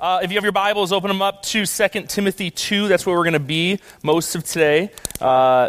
Uh, if you have your Bibles, open them up to 2 Timothy 2. That's where we're going to be most of today. Uh,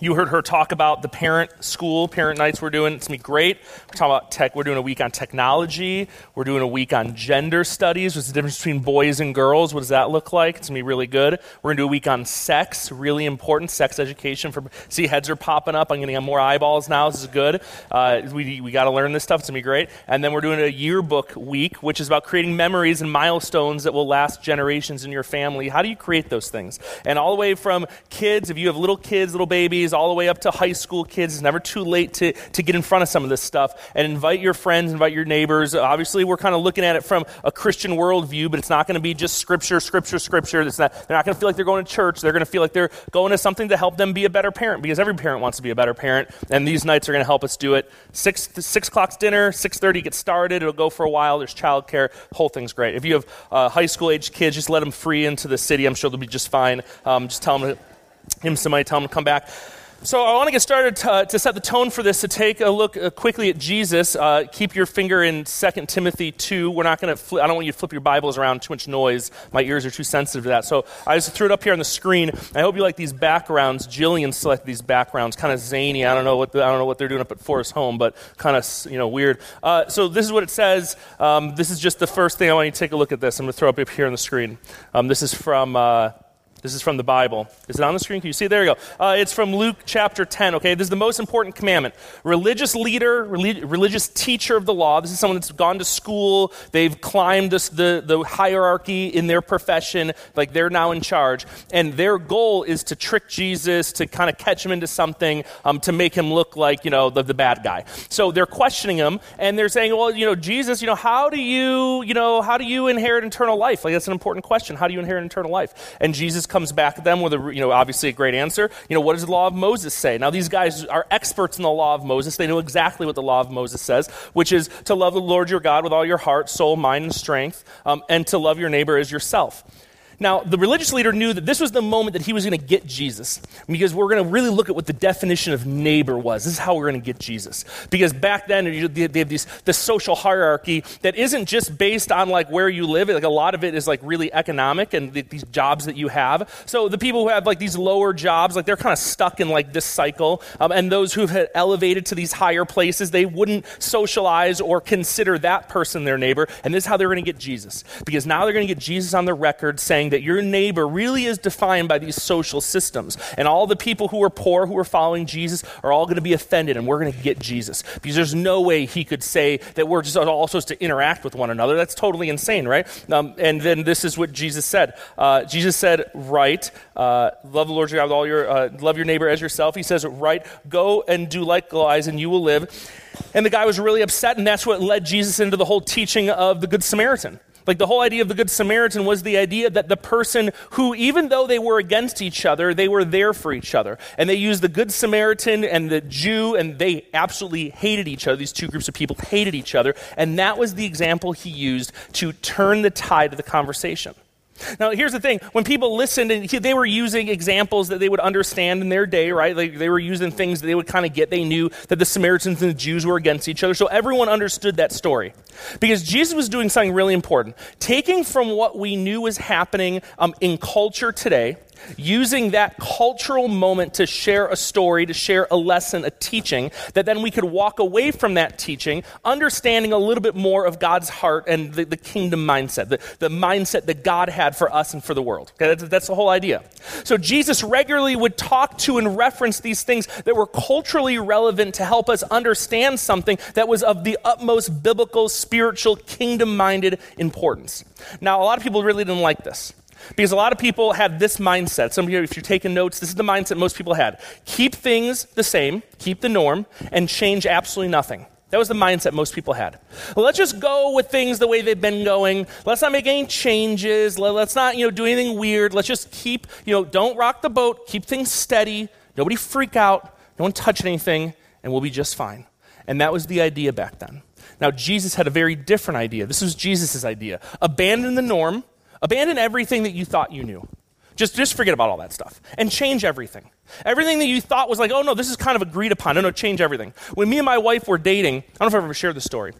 you heard her talk about the parent school, parent nights we're doing. It's going to be great. We're talking about tech. We're doing a week on technology. We're doing a week on gender studies. What's the difference between boys and girls? What does that look like? It's going to be really good. We're going to do a week on sex, really important, sex education. For See, heads are popping up. I'm going to getting more eyeballs now. This is good. Uh, we we got to learn this stuff. It's going to be great. And then we're doing a yearbook week, which is about creating memories and milestones that will last generations in your family. How do you create those things? And all the way from kids, if you have little kids, little babies, all the way up to high school kids. It's never too late to, to get in front of some of this stuff and invite your friends, invite your neighbors. Obviously, we're kind of looking at it from a Christian worldview, but it's not going to be just scripture, scripture, scripture. It's not, they're not going to feel like they're going to church. They're going to feel like they're going to something to help them be a better parent because every parent wants to be a better parent. And these nights are going to help us do it. Six, six o'clock's dinner, 6.30 gets started. It'll go for a while. There's childcare. Whole thing's great. If you have uh, high school age kids, just let them free into the city. I'm sure they'll be just fine. Um, just tell them him somebody, tell them to come back. So I want to get started to, to, set the tone for this, to take a look uh, quickly at Jesus. Uh, keep your finger in 2 Timothy 2. We're not going to, I don't want you to flip your Bibles around, too much noise. My ears are too sensitive to that. So I just threw it up here on the screen. I hope you like these backgrounds. Jillian selected these backgrounds, kind of zany. I don't know what, the, I don't know what they're doing up at Forest Home, but kind of, you know, weird. Uh, so this is what it says. Um, this is just the first thing I want you to take a look at this. I'm going to throw up up here on the screen. Um, this is from... Uh, this is from the Bible. Is it on the screen? Can you see? There you go. Uh, it's from Luke chapter 10, okay? This is the most important commandment. Religious leader, relig- religious teacher of the law. This is someone that's gone to school. They've climbed this, the, the hierarchy in their profession. Like they're now in charge. And their goal is to trick Jesus, to kind of catch him into something, um, to make him look like, you know, the, the bad guy. So they're questioning him and they're saying, well, you know, Jesus, you know, how do you, you know, how do you inherit eternal life? Like that's an important question. How do you inherit eternal life? And Jesus comes back at them with a, you know, obviously a great answer. You know, what does the law of Moses say? Now, these guys are experts in the law of Moses. They know exactly what the law of Moses says, which is to love the Lord your God with all your heart, soul, mind, and strength, um, and to love your neighbor as yourself. Now, the religious leader knew that this was the moment that he was going to get Jesus because we're going to really look at what the definition of neighbor was. This is how we're going to get Jesus. Because back then, they have these, this social hierarchy that isn't just based on like where you live. Like a lot of it is like really economic and the, these jobs that you have. So the people who have like these lower jobs, like they're kind of stuck in like this cycle. Um, and those who have elevated to these higher places, they wouldn't socialize or consider that person their neighbor. And this is how they're going to get Jesus. Because now they're going to get Jesus on the record saying, that your neighbor really is defined by these social systems. And all the people who are poor, who are following Jesus, are all going to be offended, and we're going to get Jesus. Because there's no way he could say that we're just all supposed to interact with one another. That's totally insane, right? Um, and then this is what Jesus said. Uh, Jesus said, right, uh, love the Lord your God with all your, uh, love your neighbor as yourself. He says, right, go and do likewise, and you will live. And the guy was really upset, and that's what led Jesus into the whole teaching of the Good Samaritan. Like the whole idea of the Good Samaritan was the idea that the person who, even though they were against each other, they were there for each other. And they used the Good Samaritan and the Jew, and they absolutely hated each other. These two groups of people hated each other. And that was the example he used to turn the tide of the conversation. Now, here's the thing. When people listened, and they were using examples that they would understand in their day, right? Like they were using things that they would kind of get. They knew that the Samaritans and the Jews were against each other. So everyone understood that story. Because Jesus was doing something really important. Taking from what we knew was happening um, in culture today using that cultural moment to share a story, to share a lesson, a teaching, that then we could walk away from that teaching, understanding a little bit more of God's heart and the, the kingdom mindset, the, the mindset that God had for us and for the world. Okay, that's, that's the whole idea. So Jesus regularly would talk to and reference these things that were culturally relevant to help us understand something that was of the utmost biblical, spiritual, kingdom minded importance. Now, a lot of people really didn't like this. Because a lot of people have this mindset. Some of you, if you're taking notes, this is the mindset most people had. Keep things the same, keep the norm, and change absolutely nothing. That was the mindset most people had. Well, let's just go with things the way they've been going. Let's not make any changes. Let's not, you know, do anything weird. Let's just keep, you know, don't rock the boat. Keep things steady. Nobody freak out. No one touch anything, and we'll be just fine. And that was the idea back then. Now, Jesus had a very different idea. This was Jesus' idea. Abandon the norm Abandon everything that you thought you knew. Just, just forget about all that stuff and change everything. Everything that you thought was like, oh no, this is kind of agreed upon. No, no, change everything. When me and my wife were dating, I don't know if I've ever shared this story,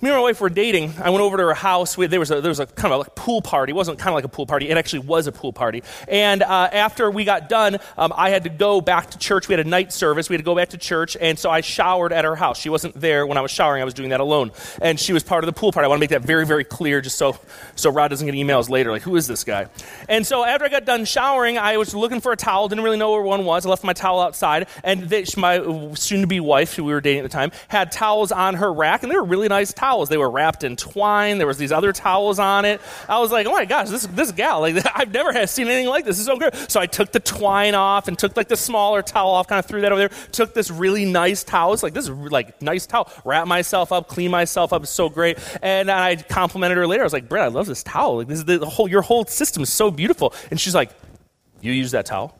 me and my wife were dating. I went over to her house. We, there, was a, there was a kind of a pool party. It wasn't kind of like a pool party. It actually was a pool party. And uh, after we got done, um, I had to go back to church. We had a night service. We had to go back to church. And so I showered at her house. She wasn't there when I was showering. I was doing that alone. And she was part of the pool party. I want to make that very, very clear just so, so Rod doesn't get emails later like, who is this guy? And so after I got done showering, I was looking for a towel. Didn't really know where one was. I left my towel outside. And my soon-to-be wife, who we were dating at the time, had towels on her rack. And they were really nice towels. They were wrapped in twine. There was these other towels on it. I was like, oh my gosh, this this gal, like I've never had seen anything like this. This is so good. So I took the twine off and took like the smaller towel off, kind of threw that over there. Took this really nice towel. It's like this is like nice towel. Wrap myself up, clean myself up. So great. And I complimented her later. I was like, Brett, I love this towel. Like this is the whole your whole system is so beautiful. And she's like, you use that towel?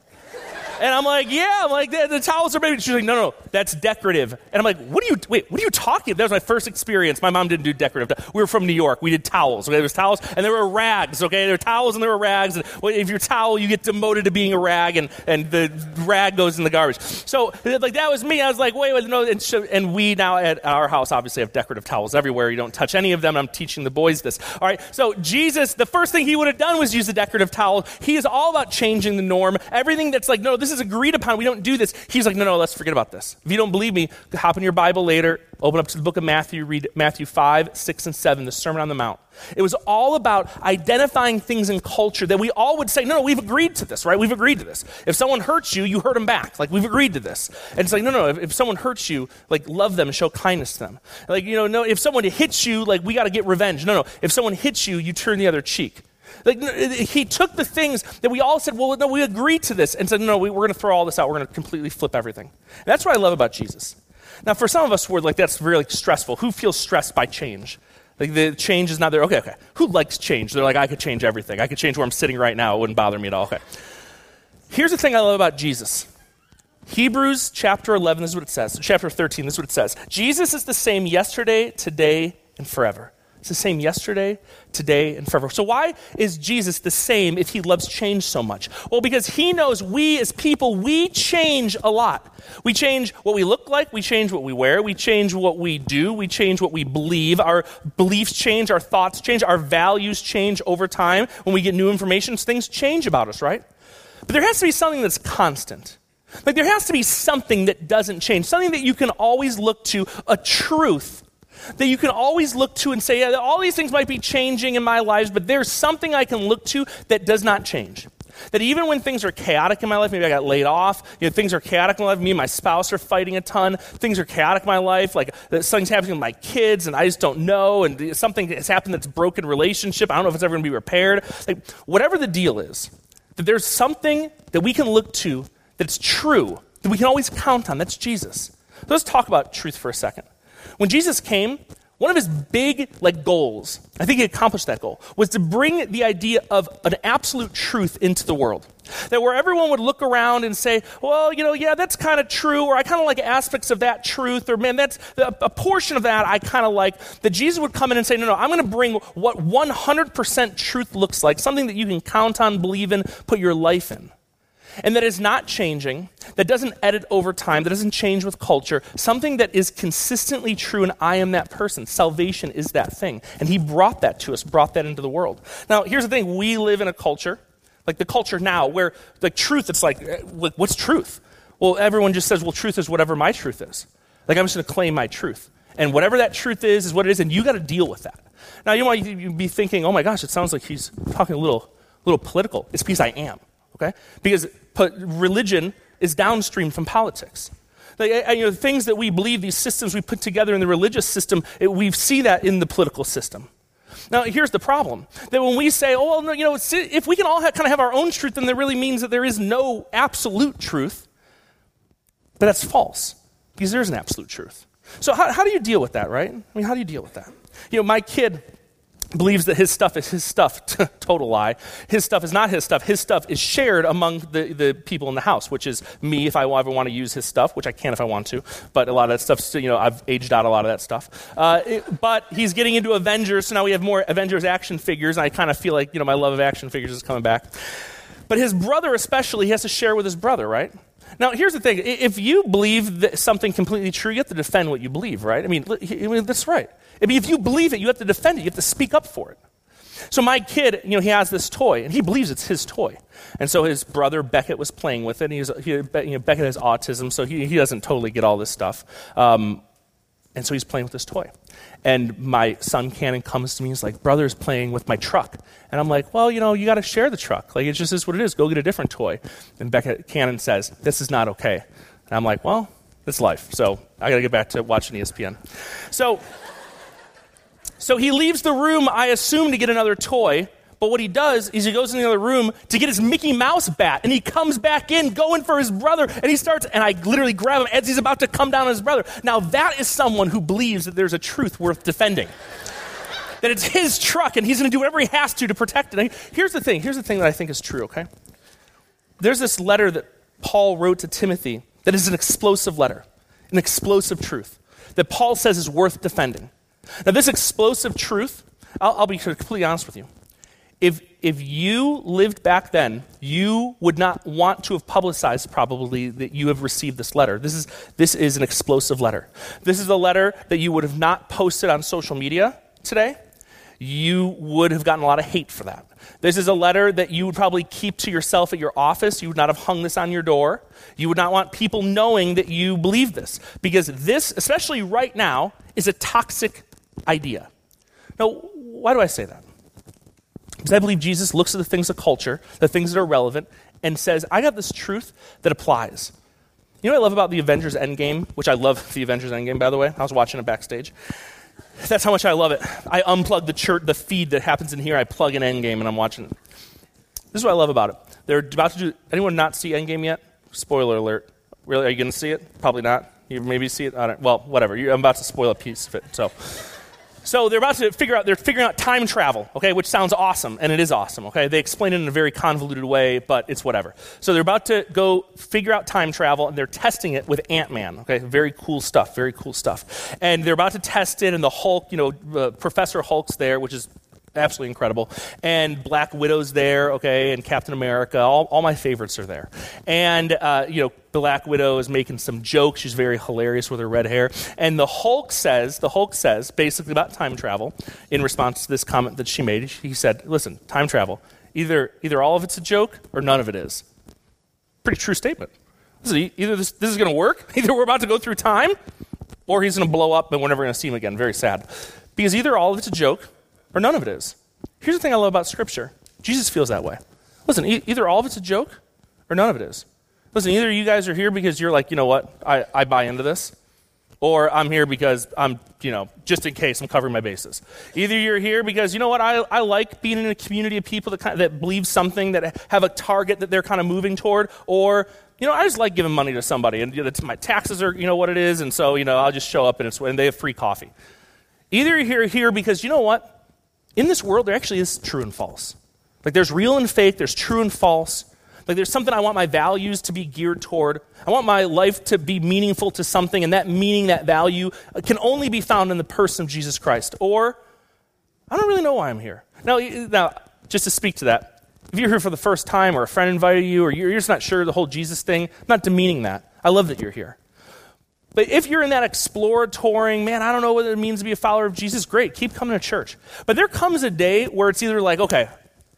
And I'm like, yeah. I'm like, the, the towels are baby. She's like, no, no, that's decorative. And I'm like, what are you, wait, what are you talking? That was my first experience. My mom didn't do decorative. We were from New York. We did towels. Okay, there was towels and there were rags. Okay, there were towels and there were rags. And if you're towel, you get demoted to being a rag and, and the rag goes in the garbage. So like that was me. I was like, wait, wait, no. And, and we now at our house obviously have decorative towels everywhere. You don't touch any of them. I'm teaching the boys this. All right. So Jesus, the first thing he would have done was use the decorative towel. He is all about changing the norm. Everything that's like, no, this is agreed upon. We don't do this. He's like, no, no, let's forget about this. If you don't believe me, hop in your Bible later, open up to the book of Matthew, read Matthew 5, 6, and 7, the Sermon on the Mount. It was all about identifying things in culture that we all would say, no, no, we've agreed to this, right? We've agreed to this. If someone hurts you, you hurt them back. Like, we've agreed to this. And it's like, no, no, if, if someone hurts you, like, love them and show kindness to them. Like, you know, no, if someone hits you, like, we got to get revenge. No, no, if someone hits you, you turn the other cheek. Like, he took the things that we all said, well, no, we agreed to this, and said, no, we, are going to throw all this out. We're going to completely flip everything. And that's what I love about Jesus. Now, for some of us, we're like, that's really stressful. Who feels stressed by change? Like, the change is not there. Okay, okay. Who likes change? They're like, I could change everything. I could change where I'm sitting right now. It wouldn't bother me at all. Okay. Here's the thing I love about Jesus. Hebrews chapter 11, this is what it says. Chapter 13, this is what it says. Jesus is the same yesterday, today, and forever. It's the same yesterday, today, and forever. So, why is Jesus the same if he loves change so much? Well, because he knows we as people, we change a lot. We change what we look like, we change what we wear, we change what we do, we change what we believe. Our beliefs change, our thoughts change, our values change over time. When we get new information, things change about us, right? But there has to be something that's constant. Like there has to be something that doesn't change, something that you can always look to, a truth that you can always look to and say, yeah, all these things might be changing in my lives, but there's something I can look to that does not change. That even when things are chaotic in my life, maybe I got laid off, you know, things are chaotic in my life, me and my spouse are fighting a ton, things are chaotic in my life, like something's happening with my kids and I just don't know, and something has happened that's broken relationship, I don't know if it's ever going to be repaired. Like, whatever the deal is, that there's something that we can look to that's true, that we can always count on. That's Jesus. So let's talk about truth for a second. When Jesus came, one of his big like goals, I think he accomplished that goal, was to bring the idea of an absolute truth into the world. That where everyone would look around and say, well, you know, yeah, that's kind of true, or I kind of like aspects of that truth, or man, that's a portion of that I kind of like. That Jesus would come in and say, no, no, I'm going to bring what 100% truth looks like, something that you can count on, believe in, put your life in and that is not changing, that doesn't edit over time, that doesn't change with culture, something that is consistently true, and I am that person. Salvation is that thing. And he brought that to us, brought that into the world. Now, here's the thing we live in a culture, like the culture now, where the truth, it's like, eh, what's truth? Well, everyone just says, well, truth is whatever my truth is. Like, I'm just going to claim my truth. And whatever that truth is, is what it is, and you got to deal with that. Now, you might be thinking, oh my gosh, it sounds like he's talking a little, little political. It's because I am okay? Because religion is downstream from politics. Like, you know, things that we believe, these systems we put together in the religious system, it, we see that in the political system. Now, here's the problem that when we say, oh, well, you know, if we can all have, kind of have our own truth, then that really means that there is no absolute truth. But that's false, because there's an absolute truth. So, how, how do you deal with that, right? I mean, how do you deal with that? You know, my kid, believes that his stuff is his stuff. Total lie. His stuff is not his stuff. His stuff is shared among the, the people in the house, which is me if I ever want to use his stuff, which I can if I want to. But a lot of that stuff, you know, I've aged out a lot of that stuff. Uh, it, but he's getting into Avengers, so now we have more Avengers action figures, and I kind of feel like, you know, my love of action figures is coming back. But his brother, especially, he has to share with his brother, right? Now, here's the thing if you believe something completely true, you have to defend what you believe, right? I mean that's right. I mean, if you believe it, you have to defend it, you have to speak up for it. So my kid, you know, he has this toy, and he believes it's his toy. And so his brother Beckett was playing with it. And he's, he, you know, Beckett has autism, so he, he doesn't totally get all this stuff. Um, and so he's playing with this toy. And my son Cannon comes to me. He's like, "Brother's playing with my truck," and I'm like, "Well, you know, you got to share the truck. Like, it just is what it is. Go get a different toy." And Beckett Cannon says, "This is not okay." And I'm like, "Well, it's life. So I got to get back to watching ESPN." So. So he leaves the room, I assume, to get another toy. But what he does is he goes in the other room to get his Mickey Mouse bat, and he comes back in going for his brother, and he starts, and I literally grab him as he's about to come down on his brother. Now, that is someone who believes that there's a truth worth defending. that it's his truck, and he's going to do whatever he has to to protect it. here's the thing here's the thing that I think is true, okay? There's this letter that Paul wrote to Timothy that is an explosive letter, an explosive truth that Paul says is worth defending. Now, this explosive truth, I'll, I'll be completely honest with you. If, if you lived back then, you would not want to have publicized probably that you have received this letter. This is, this is an explosive letter. This is a letter that you would have not posted on social media today. You would have gotten a lot of hate for that. This is a letter that you would probably keep to yourself at your office. You would not have hung this on your door. You would not want people knowing that you believe this. Because this, especially right now, is a toxic idea. Now, why do I say that? Because I believe Jesus looks at the things of culture, the things that are relevant, and says, I got this truth that applies. You know what I love about the Avengers Endgame, which I love the Avengers Endgame, by the way? I was watching it backstage. That's how much I love it. I unplug the church, the feed that happens in here, I plug in Endgame, and I'm watching it. This is what I love about it. They're about to do, anyone not see Endgame yet? Spoiler alert. Really, are you going to see it? Probably not. You maybe see it. I don't, well, whatever. I'm about to spoil a piece of it. So, so they're about to figure out, they're figuring out time travel, okay, which sounds awesome, and it is awesome, okay? They explain it in a very convoluted way, but it's whatever. So they're about to go figure out time travel, and they're testing it with Ant Man, okay? Very cool stuff, very cool stuff. And they're about to test it, and the Hulk, you know, uh, Professor Hulk's there, which is absolutely incredible. And Black Widow's there, okay, and Captain America. All, all my favorites are there. And, uh, you know, Black Widow is making some jokes. She's very hilarious with her red hair. And the Hulk says, the Hulk says, basically about time travel, in response to this comment that she made, he said, listen, time travel, either, either all of it's a joke or none of it is. Pretty true statement. Is either this, this is going to work, either we're about to go through time, or he's going to blow up and we're never going to see him again. Very sad. Because either all of it's a joke or none of it is. Here's the thing I love about Scripture Jesus feels that way. Listen, e- either all of it's a joke or none of it is. Listen, either you guys are here because you're like, you know what, I, I buy into this, or I'm here because I'm, you know, just in case I'm covering my bases. Either you're here because, you know what, I, I like being in a community of people that, kind of, that believe something, that have a target that they're kind of moving toward, or, you know, I just like giving money to somebody, and you know, my taxes are, you know, what it is, and so, you know, I'll just show up and, it's, and they have free coffee. Either you're here because, you know what, in this world, there actually is true and false. Like there's real and fake, there's true and false. Like there's something I want my values to be geared toward. I want my life to be meaningful to something, and that meaning, that value, uh, can only be found in the person of Jesus Christ. Or, I don't really know why I'm here. Now, now just to speak to that, if you're here for the first time, or a friend invited you, or you're just not sure the whole Jesus thing, I'm not demeaning that. I love that you're here. But if you're in that exploratory, man, I don't know what it means to be a follower of Jesus, great, keep coming to church. But there comes a day where it's either like, okay,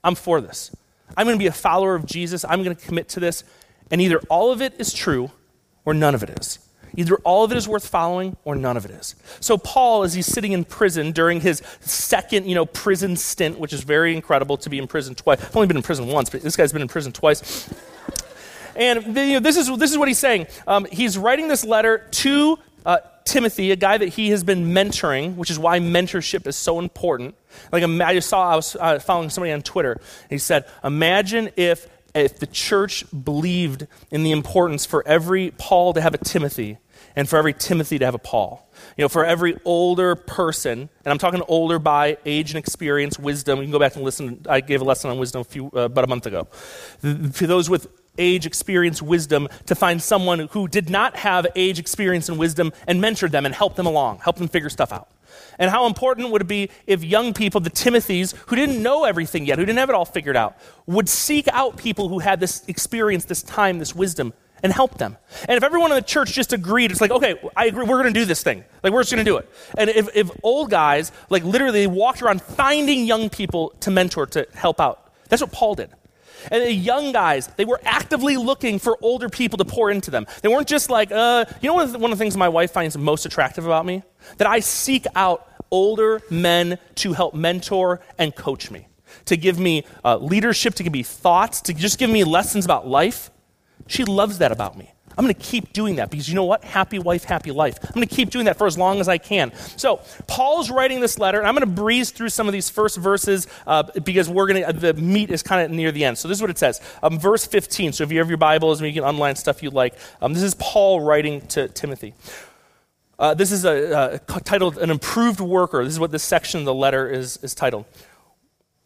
I'm for this. I'm going to be a follower of Jesus. I'm going to commit to this. And either all of it is true or none of it is. Either all of it is worth following or none of it is. So Paul, as he's sitting in prison during his second, you know, prison stint, which is very incredible to be in prison twice. I've only been in prison once, but this guy's been in prison twice. And you know, this, is, this is what he's saying. Um, he's writing this letter to uh, Timothy, a guy that he has been mentoring, which is why mentorship is so important. Like I saw, I was uh, following somebody on Twitter. He said, "Imagine if if the church believed in the importance for every Paul to have a Timothy, and for every Timothy to have a Paul." You know, for every older person, and I'm talking older by age and experience, wisdom. You can go back and listen. I gave a lesson on wisdom a few, uh, about a month ago. For those with age, experience, wisdom to find someone who did not have age, experience, and wisdom and mentor them and help them along, help them figure stuff out. And how important would it be if young people, the Timothys, who didn't know everything yet, who didn't have it all figured out, would seek out people who had this experience, this time, this wisdom, and help them. And if everyone in the church just agreed, it's like, okay, I agree, we're going to do this thing. Like, we're just going to do it. And if, if old guys, like, literally walked around finding young people to mentor, to help out, that's what Paul did. And the young guys, they were actively looking for older people to pour into them. They weren't just like, uh, you know, one of, the, one of the things my wife finds most attractive about me? That I seek out older men to help mentor and coach me, to give me uh, leadership, to give me thoughts, to just give me lessons about life. She loves that about me. I'm going to keep doing that because you know what? Happy wife, happy life. I'm going to keep doing that for as long as I can. So, Paul's writing this letter, and I'm going to breeze through some of these first verses uh, because we're going to, the meat is kind of near the end. So, this is what it says. Um, verse 15. So, if you have your Bibles, maybe you can underline stuff you like. Um, this is Paul writing to Timothy. Uh, this is a, titled An Approved Worker. This is what this section of the letter is, is titled.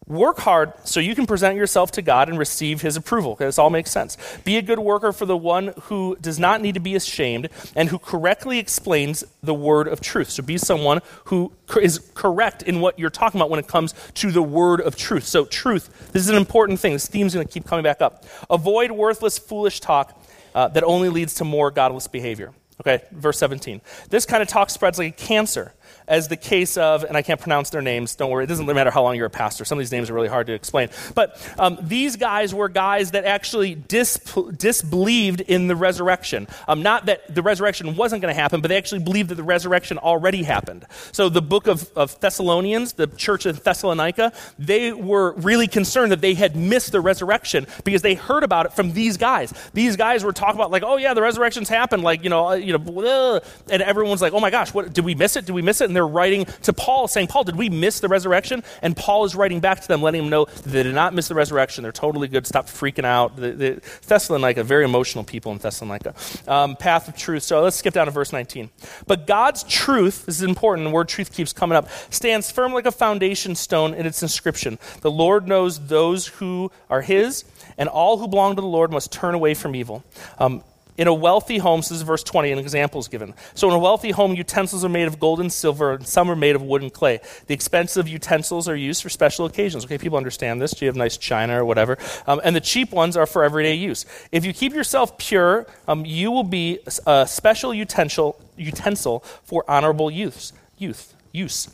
Work hard so you can present yourself to God and receive His approval. Okay, this all makes sense. Be a good worker for the one who does not need to be ashamed and who correctly explains the word of truth. So be someone who is correct in what you're talking about when it comes to the word of truth. So, truth, this is an important thing. This theme's going to keep coming back up. Avoid worthless, foolish talk uh, that only leads to more godless behavior. Okay, verse 17. This kind of talk spreads like a cancer as the case of, and I can't pronounce their names, don't worry, it doesn't matter how long you're a pastor. Some of these names are really hard to explain. But um, these guys were guys that actually dis- disbelieved in the resurrection. Um, not that the resurrection wasn't going to happen, but they actually believed that the resurrection already happened. So the book of, of Thessalonians, the church of Thessalonica, they were really concerned that they had missed the resurrection because they heard about it from these guys. These guys were talking about, like, oh yeah, the resurrection's happened, like, you know, uh, you know, and everyone's like, oh my gosh, what, did we miss it? Did we miss it? And they're writing to Paul saying, Paul, did we miss the resurrection? And Paul is writing back to them, letting them know they did not miss the resurrection. They're totally good. Stop freaking out. The, the Thessalonica, very emotional people in Thessalonica. Um, path of truth. So let's skip down to verse 19. But God's truth, this is important, the word truth keeps coming up, stands firm like a foundation stone in its inscription. The Lord knows those who are his, and all who belong to the Lord must turn away from evil. Um, in a wealthy home, so this is verse 20, an example is given. So, in a wealthy home, utensils are made of gold and silver, and some are made of wood and clay. The expensive utensils are used for special occasions. Okay, people understand this. Do you have nice china or whatever? Um, and the cheap ones are for everyday use. If you keep yourself pure, um, you will be a special utensil, utensil for honorable use, youth, use.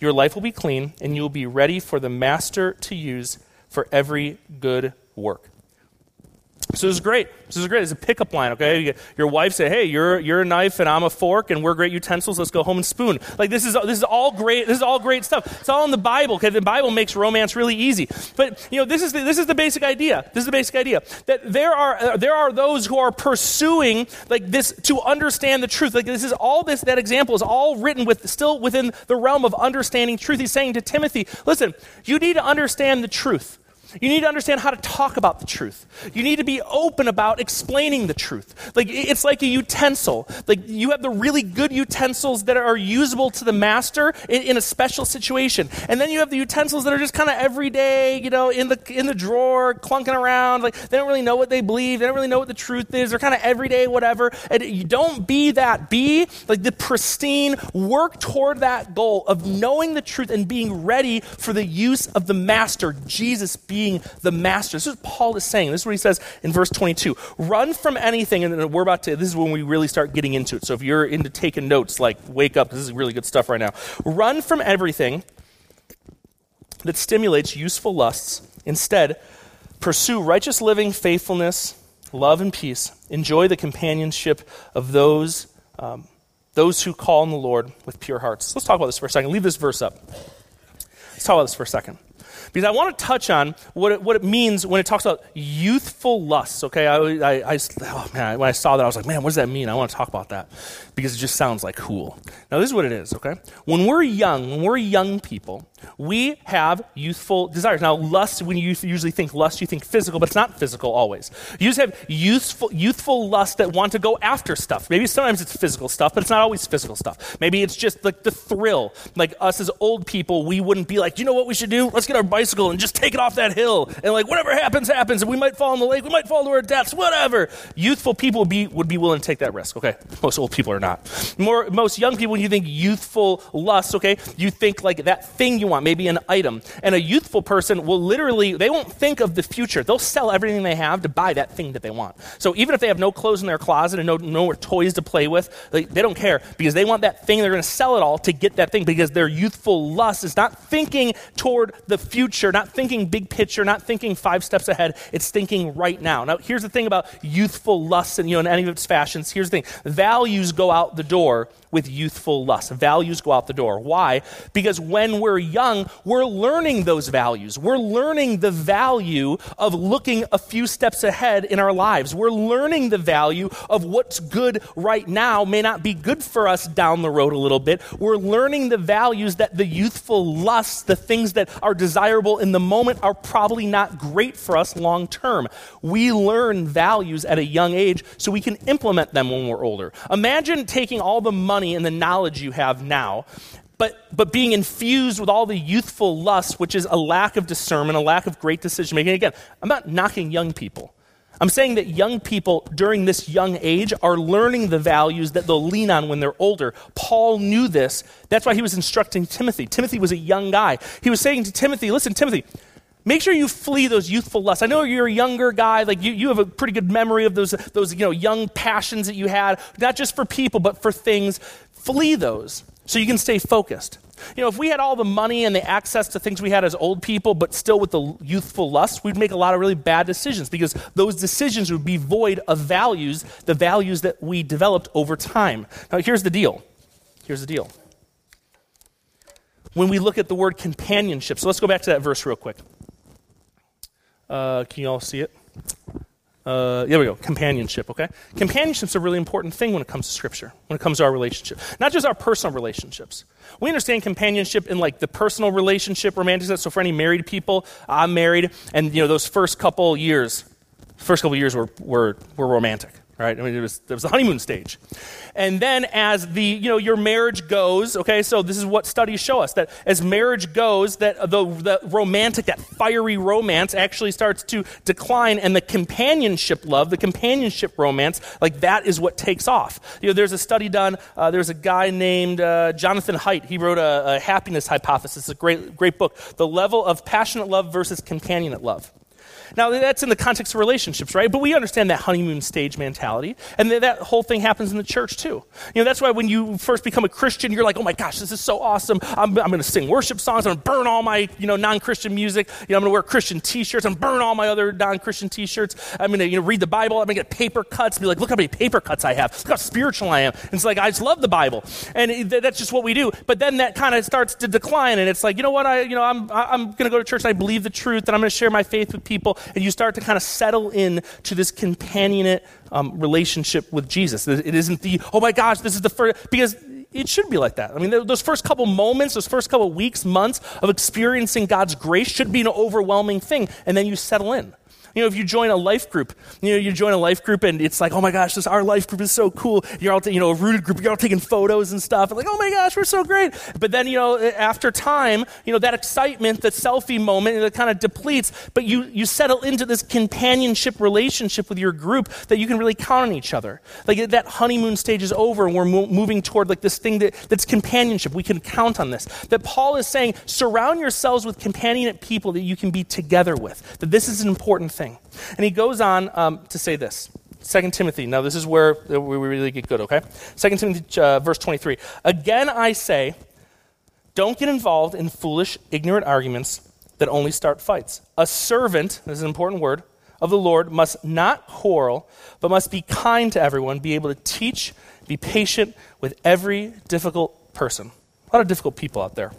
Your life will be clean, and you will be ready for the master to use for every good work. So this is great. This is great. It's a pickup line, okay? Your wife say, "Hey, you're you're a knife and I'm a fork, and we're great utensils. Let's go home and spoon." Like this is this is all great. This is all great stuff. It's all in the Bible. Okay, the Bible makes romance really easy. But you know, this is the, this is the basic idea. This is the basic idea that there are uh, there are those who are pursuing like this to understand the truth. Like this is all this that example is all written with still within the realm of understanding truth. He's saying to Timothy, "Listen, you need to understand the truth." You need to understand how to talk about the truth. You need to be open about explaining the truth. Like it's like a utensil. Like you have the really good utensils that are usable to the master in, in a special situation, and then you have the utensils that are just kind of everyday, you know, in the in the drawer, clunking around. Like they don't really know what they believe. They don't really know what the truth is. They're kind of everyday, whatever. And you don't be that. Be like the pristine. Work toward that goal of knowing the truth and being ready for the use of the master, Jesus. Be being the master. This is what Paul is saying. This is what he says in verse 22. Run from anything, and we're about to, this is when we really start getting into it. So if you're into taking notes, like wake up, this is really good stuff right now. Run from everything that stimulates youthful lusts. Instead, pursue righteous living, faithfulness, love, and peace. Enjoy the companionship of those. Um, those who call on the Lord with pure hearts. Let's talk about this for a second. Leave this verse up. Let's talk about this for a second because I want to touch on what it, what it means when it talks about youthful lusts. Okay, I, I, I, oh man, when I saw that, I was like, man, what does that mean? I want to talk about that because it just sounds like cool. Now, this is what it is. Okay, when we're young, when we're young people, we have youthful desires. Now, lust, when you usually think lust, you think physical, but it's not physical always. You just have youthful, youthful lust that want to go after stuff. Maybe sometimes it's physical stuff, but it's not always physical stuff. Maybe it's just like the thrill. Like us as old people, we wouldn't be like, you know what we should do? Let's get our bicycle and just take it off that hill. And like, whatever happens, happens. And we might fall in the lake. We might fall to our deaths, whatever. Youthful people would be, would be willing to take that risk, okay? Most old people are not. More, most young people, when you think youthful lust, okay, you think like that thing you want, maybe an item. And a youthful person will literally, they won't think of the future. They'll sell everything they have to buy that thing that they want. So even if they have no clothes in their closet and no, no toys to play with, they, they don't care because they want that thing. They're going to sell it all to get that thing because their youthful lust is not thinking toward the future, not thinking big picture, not thinking five steps ahead. It's thinking right now. Now, here's the thing about youthful lust and you know in any of its fashions. Here's the thing: values go out the door with youthful lust. Values go out the door. Why? Because when we're young, we're learning those values. We're learning the value of looking a few steps ahead in our lives. We're learning the value of what's good right now may not be good for us down the road a little bit. We're learning the values that the youthful lusts, the things that are desirable in the moment, are probably not great for us long term. We learn values at a young age so we can implement them when we're older. Imagine taking all the money money and the knowledge you have now, but, but being infused with all the youthful lust, which is a lack of discernment, a lack of great decision making. Again, I'm not knocking young people. I'm saying that young people during this young age are learning the values that they'll lean on when they're older. Paul knew this. That's why he was instructing Timothy. Timothy was a young guy. He was saying to Timothy, listen, Timothy, Make sure you flee those youthful lusts. I know you're a younger guy, like you, you have a pretty good memory of those, those you know, young passions that you had, not just for people, but for things. Flee those so you can stay focused. You know, if we had all the money and the access to things we had as old people, but still with the youthful lust, we'd make a lot of really bad decisions because those decisions would be void of values, the values that we developed over time. Now, here's the deal. Here's the deal. When we look at the word companionship, so let's go back to that verse real quick. Uh, can you all see it? Uh, there we go. Companionship, okay? Companionship's a really important thing when it comes to Scripture, when it comes to our relationship. Not just our personal relationships. We understand companionship in like the personal relationship, romantic. So for any married people, I'm married, and you know those first couple years, first couple years were, were, were romantic right? I mean, it was, it was the honeymoon stage. And then as the, you know, your marriage goes, okay, so this is what studies show us, that as marriage goes, that the, the romantic, that fiery romance actually starts to decline, and the companionship love, the companionship romance, like that is what takes off. You know, there's a study done, uh, there's a guy named uh, Jonathan Haidt, he wrote a, a happiness hypothesis, a great, great book, The Level of Passionate Love versus Companionate Love. Now, that's in the context of relationships, right? But we understand that honeymoon stage mentality. And that whole thing happens in the church, too. You know, that's why when you first become a Christian, you're like, oh my gosh, this is so awesome. I'm, I'm going to sing worship songs. I'm going to burn all my, you know, non-Christian music. You know, I'm going to wear Christian t-shirts. I'm burn all my other non-Christian t-shirts. I'm going to, you know, read the Bible. I'm going to get paper cuts. and Be like, look how many paper cuts I have. Look how spiritual I am. And it's like, I just love the Bible. And it, that's just what we do. But then that kind of starts to decline. And it's like, you know what? I, you know, I'm, I'm going to go to church and I believe the truth and I'm going to share my faith with people and you start to kind of settle in to this companionate um, relationship with Jesus. It isn't the, oh my gosh, this is the first, because it should be like that. I mean, those first couple moments, those first couple weeks, months of experiencing God's grace should be an overwhelming thing, and then you settle in. You know, if you join a life group, you know, you join a life group and it's like, oh my gosh, this our life group is so cool. You're all, t- you know, a rooted group, you're all taking photos and stuff. And like, oh my gosh, we're so great. But then, you know, after time, you know, that excitement, that selfie moment, it kind of depletes. But you, you settle into this companionship relationship with your group that you can really count on each other. Like that honeymoon stage is over and we're mo- moving toward like this thing that, that's companionship. We can count on this. That Paul is saying, surround yourselves with companionate people that you can be together with. That this is an important thing And he goes on um, to say this. 2 Timothy. Now, this is where we really get good, okay? 2 Timothy, uh, verse 23. Again, I say, don't get involved in foolish, ignorant arguments that only start fights. A servant, this is an important word, of the Lord must not quarrel, but must be kind to everyone, be able to teach, be patient with every difficult person. A lot of difficult people out there.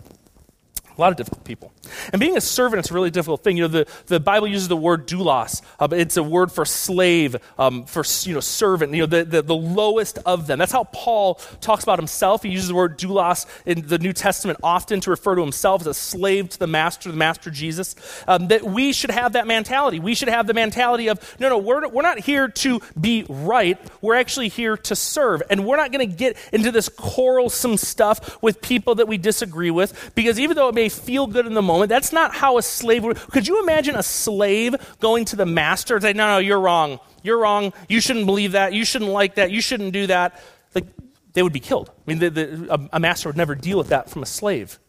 A lot of difficult people. And being a servant is a really difficult thing. You know, the, the Bible uses the word doulos. Uh, it's a word for slave, um, for, you know, servant, you know, the, the, the, lowest of them. That's how Paul talks about himself. He uses the word doulos in the New Testament often to refer to himself as a slave to the master, the master Jesus. Um, that we should have that mentality. We should have the mentality of, no, no, we're, we're not here to be right. We're actually here to serve. And we're not going to get into this quarrelsome stuff with people that we disagree with because even though it may feel good in the moment, moment. That's not how a slave would. Could you imagine a slave going to the master and say, no, no, you're wrong. You're wrong. You shouldn't believe that. You shouldn't like that. You shouldn't do that. Like, they would be killed. I mean, the, the, a, a, master would never deal with that from a slave.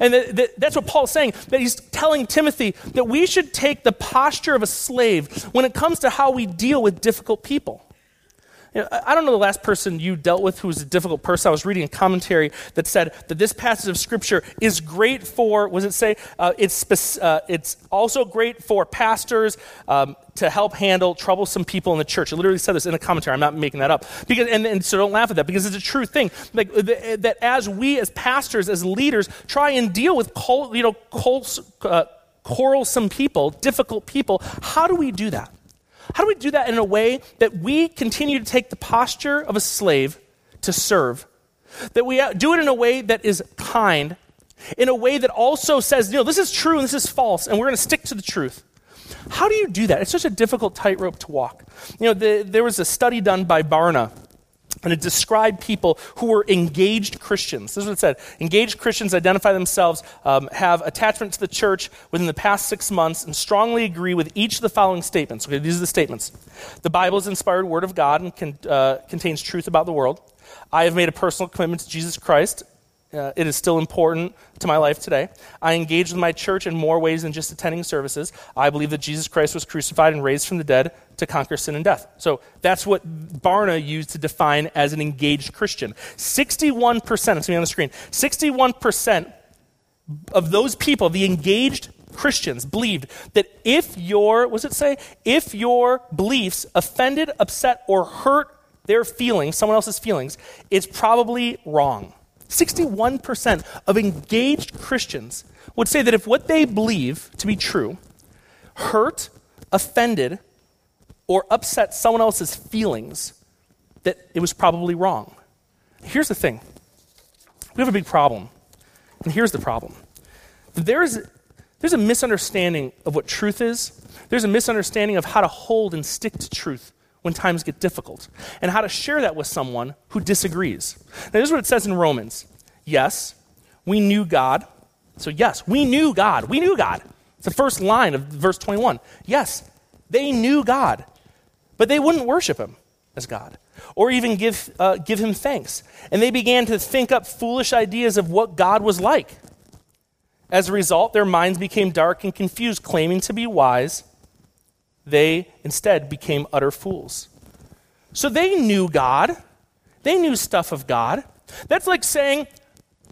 And the, the, that's what Paul's saying, that he's telling Timothy that we should take the posture of a slave when it comes to how we deal with difficult people. You know, I don't know the last person you dealt with who was a difficult person. I was reading a commentary that said that this passage of Scripture is great for, was it say, uh, it's, uh, it's also great for pastors um, to help handle troublesome people in the church. It literally said this in a commentary. I'm not making that up. Because, and, and so don't laugh at that because it's a true thing. Like, the, that as we, as pastors, as leaders, try and deal with, you know, uh, quarrelsome people, difficult people, how do we do that? How do we do that in a way that we continue to take the posture of a slave to serve? That we uh, do it in a way that is kind, in a way that also says, you know, this is true and this is false, and we're going to stick to the truth. How do you do that? It's such a difficult tightrope to walk. You know, the, there was a study done by Barna and it described people who were engaged Christians. This is what it said. Engaged Christians identify themselves, um, have attachment to the church within the past six months, and strongly agree with each of the following statements. Okay, these are the statements. The Bible is inspired word of God and can, uh, contains truth about the world. I have made a personal commitment to Jesus Christ uh, it is still important to my life today. I engage with my church in more ways than just attending services. I believe that Jesus Christ was crucified and raised from the dead to conquer sin and death. So that's what Barna used to define as an engaged Christian. 61%, it's me on the screen, 61% of those people, the engaged Christians, believed that if your, what it say? If your beliefs offended, upset, or hurt their feelings, someone else's feelings, it's probably wrong. 61% of engaged Christians would say that if what they believe to be true hurt, offended, or upset someone else's feelings, that it was probably wrong. Here's the thing we have a big problem. And here's the problem there's, there's a misunderstanding of what truth is, there's a misunderstanding of how to hold and stick to truth when times get difficult, and how to share that with someone who disagrees. Now, this is what it says in Romans. Yes, we knew God. So, yes, we knew God. We knew God. It's the first line of verse 21. Yes, they knew God, but they wouldn't worship him as God or even give, uh, give him thanks. And they began to think up foolish ideas of what God was like. As a result, their minds became dark and confused, claiming to be wise they instead became utter fools. So they knew God, they knew stuff of God. That's like saying,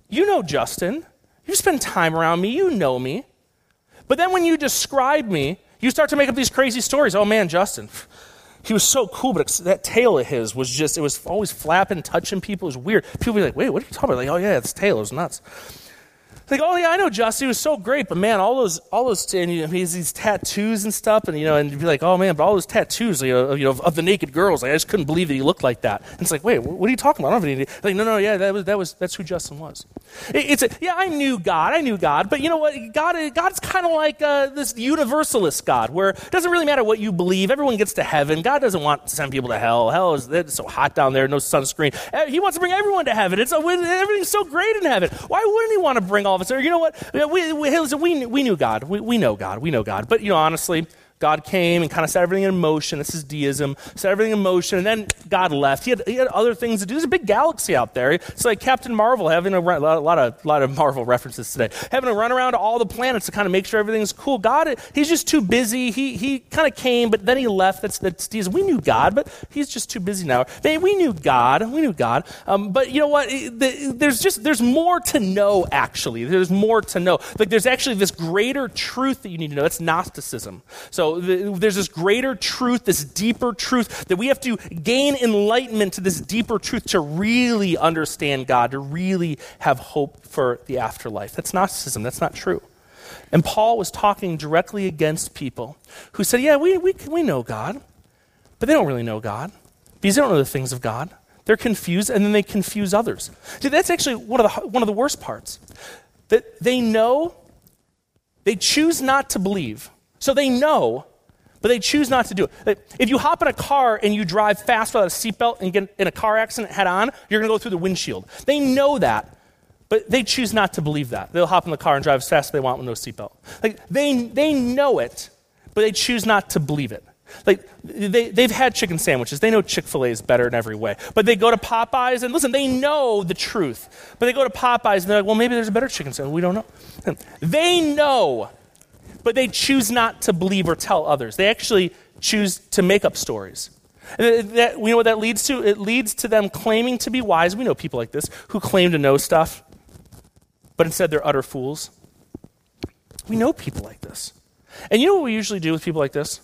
You know Justin, you spend time around me, you know me. But then when you describe me, you start to make up these crazy stories. Oh man, Justin, he was so cool, but that tail of his was just, it was always flapping, touching people. It was weird. People be like, wait, what are you talking about? Like, oh yeah, his tail, it was nuts like, oh yeah, I know Justin. He was so great, but man, all those, all those, and you know, he has these tattoos and stuff, and you know, and you'd be like, oh man, but all those tattoos, you know, you know, of the naked girls, like, I just couldn't believe that he looked like that. And it's like, wait, what are you talking about? I don't have any. Like, no, no, yeah, that was, that was, that's who Justin was. It, it's a, yeah, I knew God, I knew God, but you know what? God, God's kind of like uh, this universalist God, where it doesn't really matter what you believe. Everyone gets to heaven. God doesn't want to send people to hell. Hell is it's so hot down there, no sunscreen. Uh, he wants to bring everyone to heaven. It's everything's so great in heaven. Why wouldn't he want to bring all of us? Or you know what? we, we, listen, we, we knew God. We, we know God. We know God. But, you know, honestly, God came and kind of set everything in motion. This is deism. Set everything in motion, and then God left. He had, he had other things to do. There's a big galaxy out there. It's like Captain Marvel having a, a lot, of, lot of Marvel references today. Having to run around all the planets to kind of make sure everything's cool. God, he's just too busy. He, he kind of came, but then he left. That's, that's deism. We knew God, but he's just too busy now. We knew God. We knew God. Um, but you know what? There's just, there's more to know, actually. There's more to know. Like there's actually this greater truth that you need to know. That's Gnosticism. So the, there's this greater truth, this deeper truth, that we have to gain enlightenment to this deeper truth to really understand God, to really have hope for the afterlife. That's Gnosticism. That's not true. And Paul was talking directly against people who said, Yeah, we, we, we know God, but they don't really know God because they don't know the things of God. They're confused, and then they confuse others. See, that's actually one of the, one of the worst parts. That they know, they choose not to believe. So they know, but they choose not to do it. If you hop in a car and you drive fast without a seatbelt and get in a car accident head on, you're going to go through the windshield. They know that, but they choose not to believe that. They'll hop in the car and drive as fast as they want with no seatbelt. Like they, they know it, but they choose not to believe it. Like they, they've had chicken sandwiches. They know Chick fil A is better in every way. But they go to Popeyes and listen, they know the truth. But they go to Popeyes and they're like, well, maybe there's a better chicken sandwich. We don't know. They know, but they choose not to believe or tell others. They actually choose to make up stories. And that, we know what that leads to? It leads to them claiming to be wise. We know people like this who claim to know stuff, but instead they're utter fools. We know people like this. And you know what we usually do with people like this?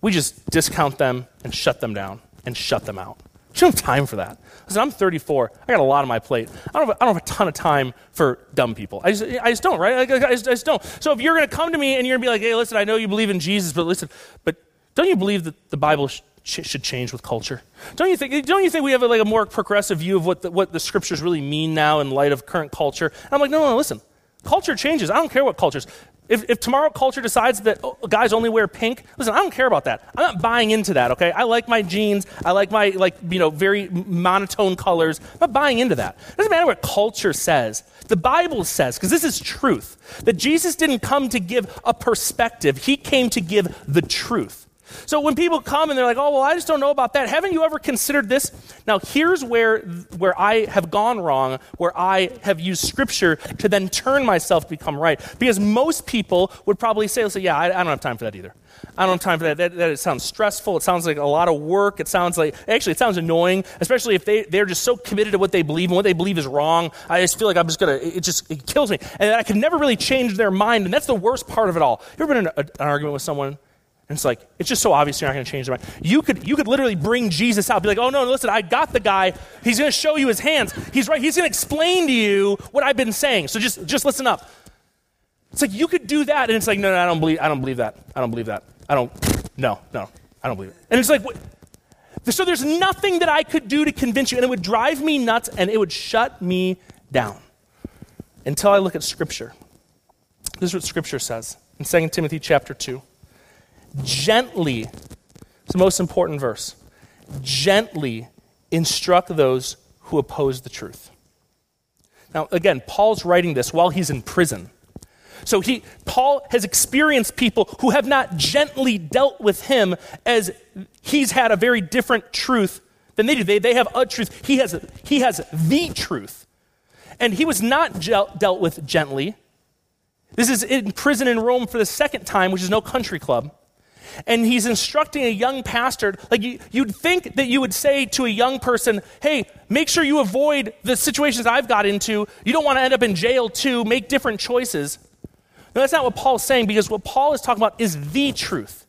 We just discount them and shut them down and shut them out. Don't have time for that. Listen, I'm 34. I got a lot on my plate. I don't have, I don't have a ton of time for dumb people. I just, I just don't, right? I, I, just, I just don't. So if you're going to come to me and you're going to be like, hey, listen, I know you believe in Jesus, but listen, but don't you believe that the Bible sh- should change with culture? Don't you think, don't you think we have a, like a more progressive view of what the, what the scriptures really mean now in light of current culture? And I'm like, no, no, no, listen. Culture changes. I don't care what cultures. If, if tomorrow culture decides that oh, guys only wear pink, listen, I don't care about that. I'm not buying into that, okay? I like my jeans. I like my, like, you know, very monotone colors. I'm not buying into that. It doesn't matter what culture says. The Bible says, because this is truth, that Jesus didn't come to give a perspective, he came to give the truth. So when people come and they're like, oh, well, I just don't know about that, haven't you ever considered this? Now, here's where, where I have gone wrong, where I have used scripture to then turn myself to become right. Because most people would probably say, say yeah, I, I don't have time for that either. I don't have time for that. That, that. It sounds stressful. It sounds like a lot of work. It sounds like, actually, it sounds annoying, especially if they, they're just so committed to what they believe and what they believe is wrong. I just feel like I'm just going to, it just it kills me. And I can never really change their mind. And that's the worst part of it all. You ever been in a, an argument with someone and it's like, it's just so obvious you're not going to change their mind. You could, you could literally bring Jesus out, be like, oh no, listen, I got the guy. He's going to show you his hands. He's right. He's going to explain to you what I've been saying. So just, just listen up. It's like you could do that, and it's like, no, no, I don't believe, I don't believe that. I don't believe that. I don't, no, no, I don't believe it. And it's like, what? so there's nothing that I could do to convince you, and it would drive me nuts, and it would shut me down until I look at Scripture. This is what Scripture says in 2 Timothy chapter 2 gently, it's the most important verse, gently instruct those who oppose the truth. Now, again, Paul's writing this while he's in prison. So he, Paul has experienced people who have not gently dealt with him as he's had a very different truth than they do. They, they have a truth. He has, he has the truth. And he was not gel, dealt with gently. This is in prison in Rome for the second time, which is no country club and he's instructing a young pastor. Like you, would think that you would say to a young person, hey, make sure you avoid the situations I've got into. You don't want to end up in jail too. Make different choices. No, that's not what Paul's saying because what Paul is talking about is the truth,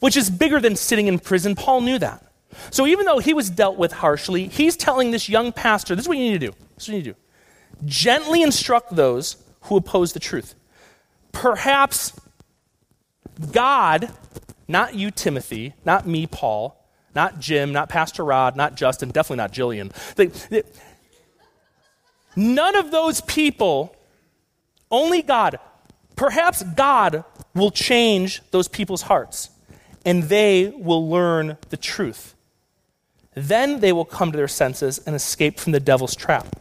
which is bigger than sitting in prison. Paul knew that. So even though he was dealt with harshly, he's telling this young pastor, this is what you need to do. This is what you need to do. Gently instruct those who oppose the truth. Perhaps God not you, Timothy, not me, Paul, not Jim, not Pastor Rod, not Justin, definitely not Jillian. They, they, none of those people, only God, perhaps God will change those people's hearts and they will learn the truth. Then they will come to their senses and escape from the devil's trap.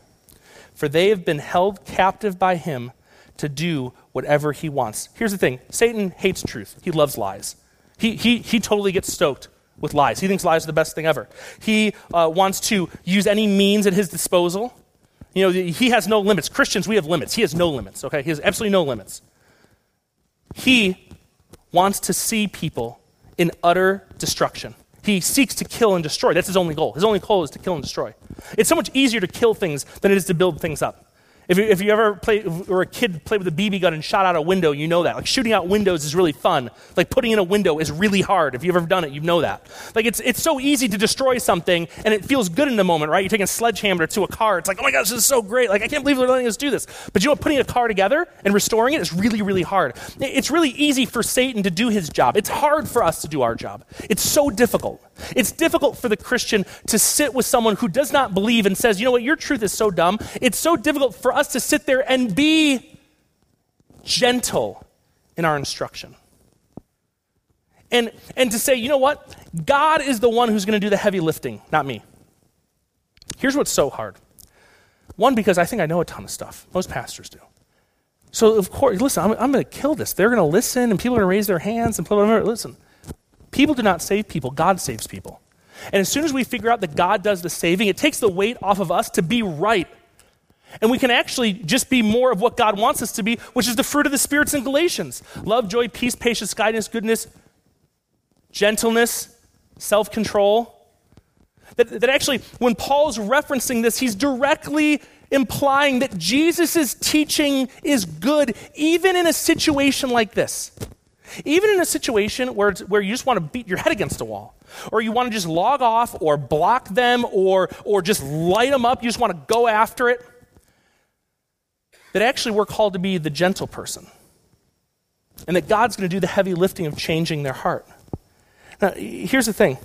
For they have been held captive by him to do whatever he wants. Here's the thing Satan hates truth, he loves lies. He, he, he totally gets stoked with lies. He thinks lies are the best thing ever. He uh, wants to use any means at his disposal. You know, he has no limits. Christians, we have limits. He has no limits, okay? He has absolutely no limits. He wants to see people in utter destruction. He seeks to kill and destroy. That's his only goal. His only goal is to kill and destroy. It's so much easier to kill things than it is to build things up. If you, if you ever play, or a kid played with a BB gun and shot out a window, you know that. Like shooting out windows is really fun. Like putting in a window is really hard. If you've ever done it, you know that. Like it's, it's so easy to destroy something and it feels good in the moment, right? You're taking a sledgehammer to a car. It's like, oh my gosh, this is so great. Like I can't believe they're letting us do this. But you know what? Putting a car together and restoring it is really, really hard. It's really easy for Satan to do his job. It's hard for us to do our job. It's so difficult. It's difficult for the Christian to sit with someone who does not believe and says, you know what, your truth is so dumb. It's so difficult for us to sit there and be gentle in our instruction. And, and to say, you know what, God is the one who's going to do the heavy lifting, not me. Here's what's so hard One, because I think I know a ton of stuff. Most pastors do. So, of course, listen, I'm, I'm going to kill this. They're going to listen, and people are going to raise their hands, and people are going listen. People do not save people, God saves people. And as soon as we figure out that God does the saving, it takes the weight off of us to be right. And we can actually just be more of what God wants us to be, which is the fruit of the spirits in Galatians love, joy, peace, patience, kindness, goodness, gentleness, self control. That, that actually, when Paul's referencing this, he's directly implying that Jesus' teaching is good, even in a situation like this. Even in a situation where, where you just want to beat your head against a wall, or you want to just log off, or block them, or, or just light them up, you just want to go after it, that actually we're called to be the gentle person. And that God's going to do the heavy lifting of changing their heart. Now, here's the thing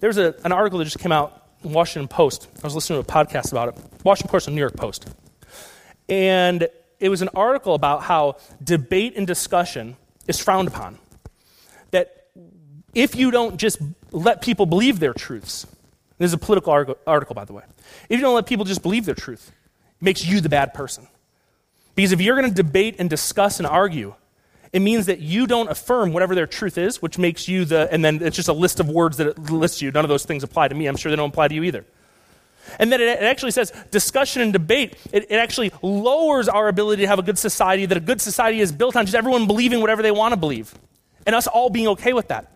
there's a, an article that just came out in Washington Post. I was listening to a podcast about it. Washington Post and New York Post. And it was an article about how debate and discussion is frowned upon. That if you don't just let people believe their truths, this is a political article, by the way. If you don't let people just believe their truth, it makes you the bad person. Because if you're going to debate and discuss and argue, it means that you don't affirm whatever their truth is, which makes you the, and then it's just a list of words that it lists you. None of those things apply to me. I'm sure they don't apply to you either. And then it, actually says discussion and debate, it, it actually lowers our ability to have a good society, that a good society is built on just everyone believing whatever they want to believe, and us all being okay with that.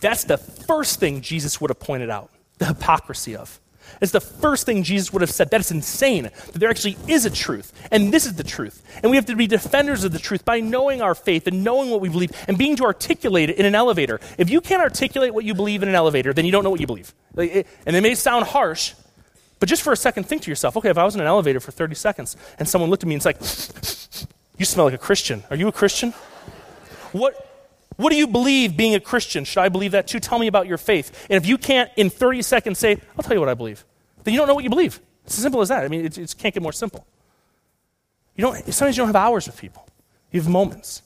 That's the first thing Jesus would have pointed out the hypocrisy of. It's the first thing Jesus would have said. That is insane, that there actually is a truth, and this is the truth. And we have to be defenders of the truth by knowing our faith and knowing what we believe and being to articulate it in an elevator. If you can't articulate what you believe in an elevator, then you don't know what you believe. And it may sound harsh, but just for a second, think to yourself okay, if I was in an elevator for 30 seconds and someone looked at me and it's like, you smell like a Christian. Are you a Christian? What, what do you believe being a Christian? Should I believe that too? Tell me about your faith. And if you can't, in 30 seconds, say, I'll tell you what I believe, then you don't know what you believe. It's as simple as that. I mean, it, it can't get more simple. You don't, sometimes you don't have hours with people, you have moments.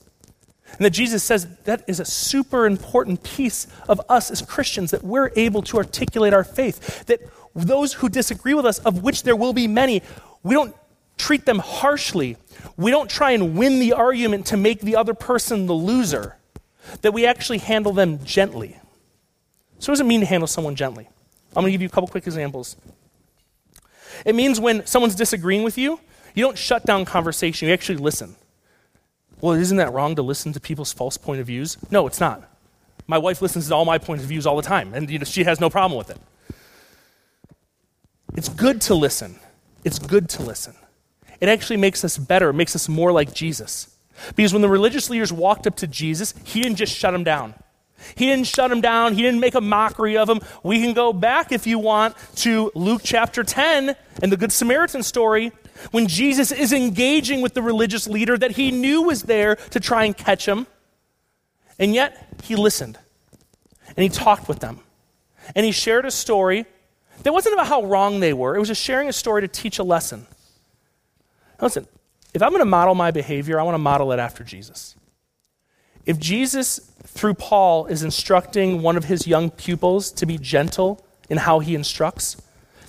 And that Jesus says that is a super important piece of us as Christians that we're able to articulate our faith. That those who disagree with us, of which there will be many, we don't treat them harshly. We don't try and win the argument to make the other person the loser that we actually handle them gently. So, what does it mean to handle someone gently? I'm going to give you a couple quick examples. It means when someone's disagreeing with you, you don't shut down conversation, you actually listen. Well, isn't that wrong to listen to people's false point of views? No, it's not. My wife listens to all my points of views all the time, and you know, she has no problem with it. It's good to listen. It's good to listen. It actually makes us better, it makes us more like Jesus. Because when the religious leaders walked up to Jesus, he didn't just shut them down. He didn't shut them down. He didn't make a mockery of them. We can go back, if you want, to Luke chapter 10 and the Good Samaritan story when Jesus is engaging with the religious leader that he knew was there to try and catch him. And yet, he listened and he talked with them. And he shared a story that wasn't about how wrong they were, it was just sharing a story to teach a lesson. Listen, if I'm going to model my behavior, I want to model it after Jesus. If Jesus, through Paul, is instructing one of his young pupils to be gentle in how he instructs,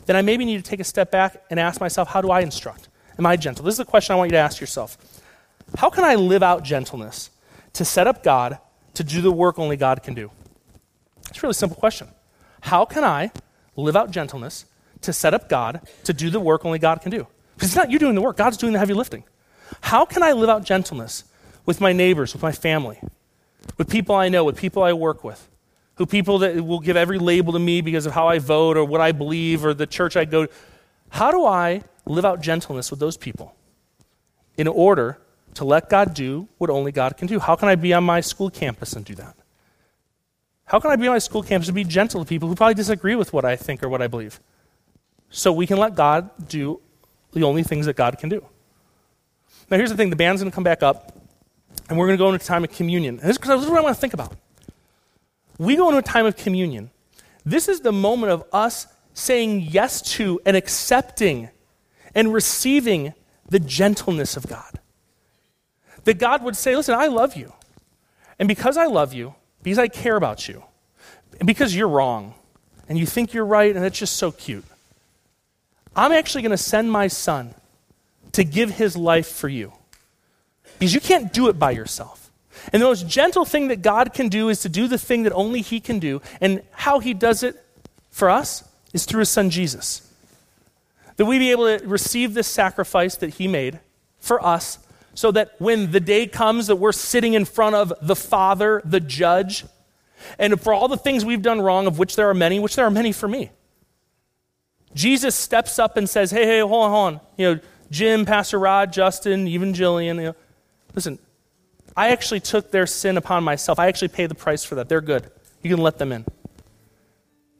then I maybe need to take a step back and ask myself, how do I instruct? Am I gentle? This is the question I want you to ask yourself. How can I live out gentleness to set up God to do the work only God can do? It's a really simple question. How can I live out gentleness to set up God to do the work only God can do? Because it's not you doing the work, God's doing the heavy lifting. How can I live out gentleness with my neighbors, with my family, with people I know, with people I work with, who people that will give every label to me because of how I vote or what I believe or the church I go to? How do I live out gentleness with those people in order to let God do what only God can do? How can I be on my school campus and do that? How can I be on my school campus and be gentle to people who probably disagree with what I think or what I believe? So we can let God do the only things that God can do. Now, here's the thing the band's going to come back up, and we're going to go into a time of communion. And this, is what I want to think about. We go into a time of communion. This is the moment of us saying yes to and accepting and receiving the gentleness of God. That God would say, Listen, I love you. And because I love you, because I care about you, and because you're wrong, and you think you're right, and it's just so cute, I'm actually going to send my son to give his life for you. Because you can't do it by yourself. And the most gentle thing that God can do is to do the thing that only he can do. And how he does it for us is through his son Jesus. That we be able to receive this sacrifice that he made for us so that when the day comes that we're sitting in front of the Father, the judge, and for all the things we've done wrong, of which there are many, which there are many for me, Jesus steps up and says, Hey, hey, hold on, hold on. You know, Jim, Pastor Rod, Justin, even Jillian, you know, listen, I actually took their sin upon myself. I actually paid the price for that. They're good. You can let them in.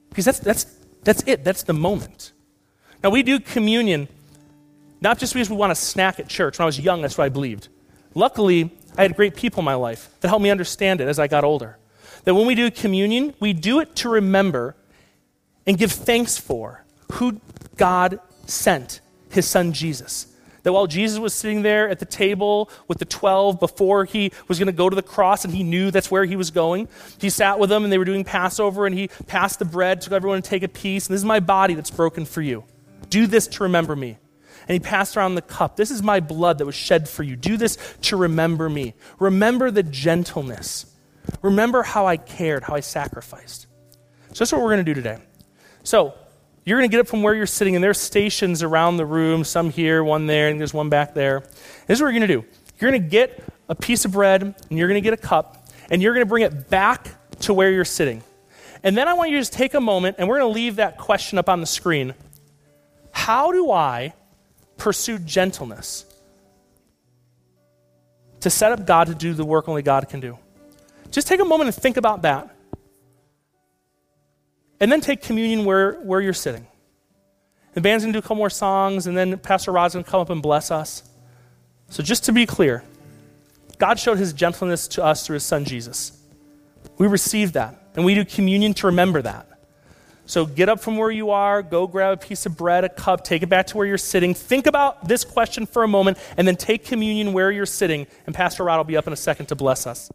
Because that's, that's, that's it. That's the moment. Now, we do communion not just because we want to snack at church. When I was young, that's what I believed. Luckily, I had great people in my life that helped me understand it as I got older. That when we do communion, we do it to remember and give thanks for who God sent, his son Jesus. That while Jesus was sitting there at the table with the 12 before he was going to go to the cross and he knew that's where he was going, he sat with them and they were doing Passover and he passed the bread, took everyone to take a piece, and this is my body that's broken for you. Do this to remember me and he passed around the cup. This is my blood that was shed for you. Do this to remember me. Remember the gentleness. Remember how I cared, how I sacrificed. So that's what we're going to do today. So you're going to get up from where you're sitting, and there's stations around the room, some here, one there, and there's one back there. This is what you're going to do. You're going to get a piece of bread, and you're going to get a cup, and you're going to bring it back to where you're sitting. And then I want you to just take a moment, and we're going to leave that question up on the screen. How do I pursue gentleness to set up God to do the work only God can do. Just take a moment and think about that. And then take communion where, where you're sitting. The band's going to do a couple more songs, and then Pastor Rod's going to come up and bless us. So, just to be clear, God showed his gentleness to us through his son Jesus. We receive that, and we do communion to remember that. So get up from where you are, go grab a piece of bread, a cup, take it back to where you're sitting. Think about this question for a moment, and then take communion where you're sitting. And Pastor Rod will be up in a second to bless us.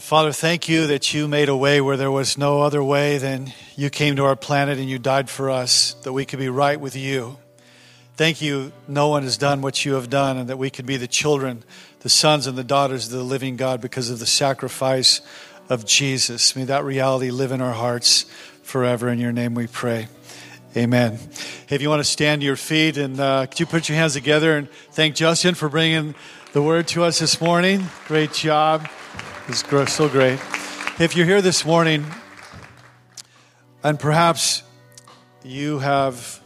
Father, thank you that you made a way where there was no other way than you came to our planet and you died for us, that we could be right with you. Thank you, no one has done what you have done, and that we could be the children, the sons and the daughters of the living God because of the sacrifice of Jesus. May that reality live in our hearts forever. In your name we pray. Amen. Hey, if you want to stand to your feet and uh, could you put your hands together and thank Justin for bringing the word to us this morning? Great job. It's so great. If you're here this morning and perhaps you have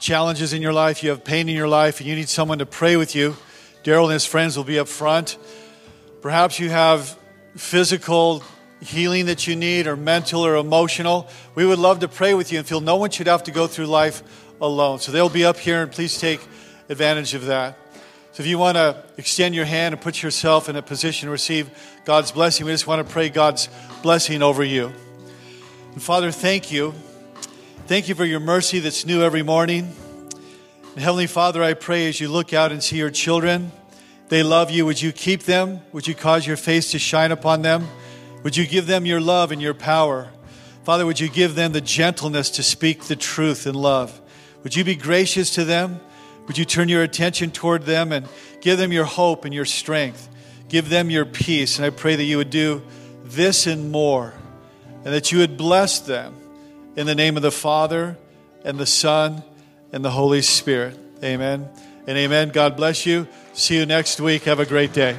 challenges in your life, you have pain in your life, and you need someone to pray with you, Daryl and his friends will be up front. Perhaps you have physical healing that you need, or mental or emotional, we would love to pray with you and feel no one should have to go through life alone. So they'll be up here, and please take advantage of that. So if you want to extend your hand and put yourself in a position to receive God's blessing, we just want to pray God's blessing over you. And Father, thank you. Thank you for your mercy that's new every morning. And Heavenly Father, I pray as you look out and see your children, they love you. Would you keep them? Would you cause your face to shine upon them? Would you give them your love and your power? Father, would you give them the gentleness to speak the truth in love? Would you be gracious to them? Would you turn your attention toward them and give them your hope and your strength? Give them your peace. And I pray that you would do this and more, and that you would bless them in the name of the Father and the Son and the Holy Spirit. Amen and amen. God bless you. See you next week. Have a great day.